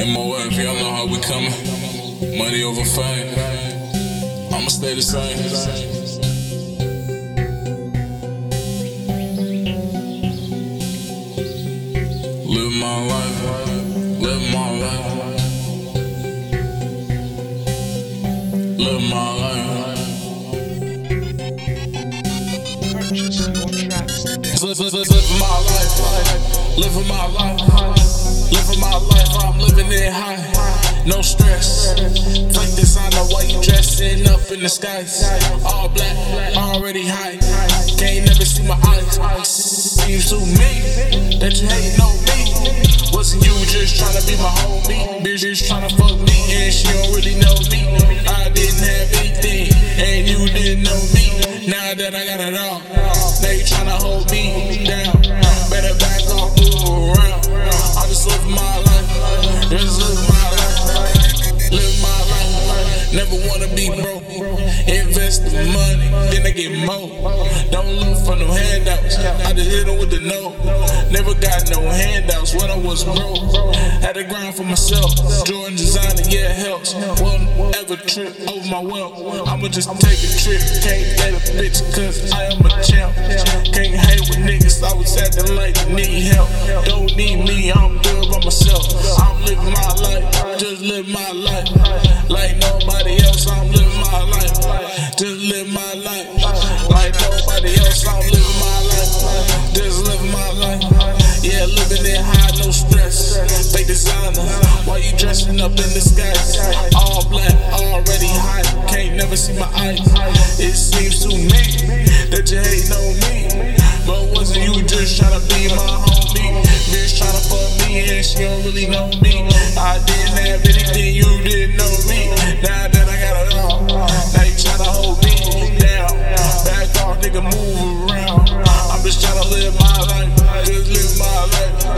MOF, y'all know how we coming. Money over fame. I'ma stay the same. Live my life, live my life, live my life. Purchase tracks. Live, live, live, live my life, living my life, living my life. I'm living it high, no stress. Take this on the way you dressing up in the skies, all black, already high. Can't never see my eyes. Seems to me that you hating on me. Wasn't you just trying to be my homie? Bitch just trying to fuck me and she don't really know me. I didn't have anything and you didn't know me. Now that I got it all, broke. Invest the money, then I get more. Don't look for no handouts. I just hit 'em with the no. Never got no handouts when I was broke. Had to grind for myself. Jordan designer, yeah, helps. Won't ever trip over my wealth. I'ma just take a trip. Can't date a bitch, cause I am a champ. Can't hang with niggas, I was acting like they need help. Don't need me, I'm good by myself. I'm living my life, just live my life. Like Sun up in the sky, all black, already high. Can't never see my eyes. It seems to me that you hate no me, but wasn't you just tryna be my homie? Bitch tryna fuck me and she don't really know me. I didn't have anything, you didn't know me. Now that I got it all, now you tryna hold me down. Back off, nigga, move around. I'm just tryna live my life, just live my life.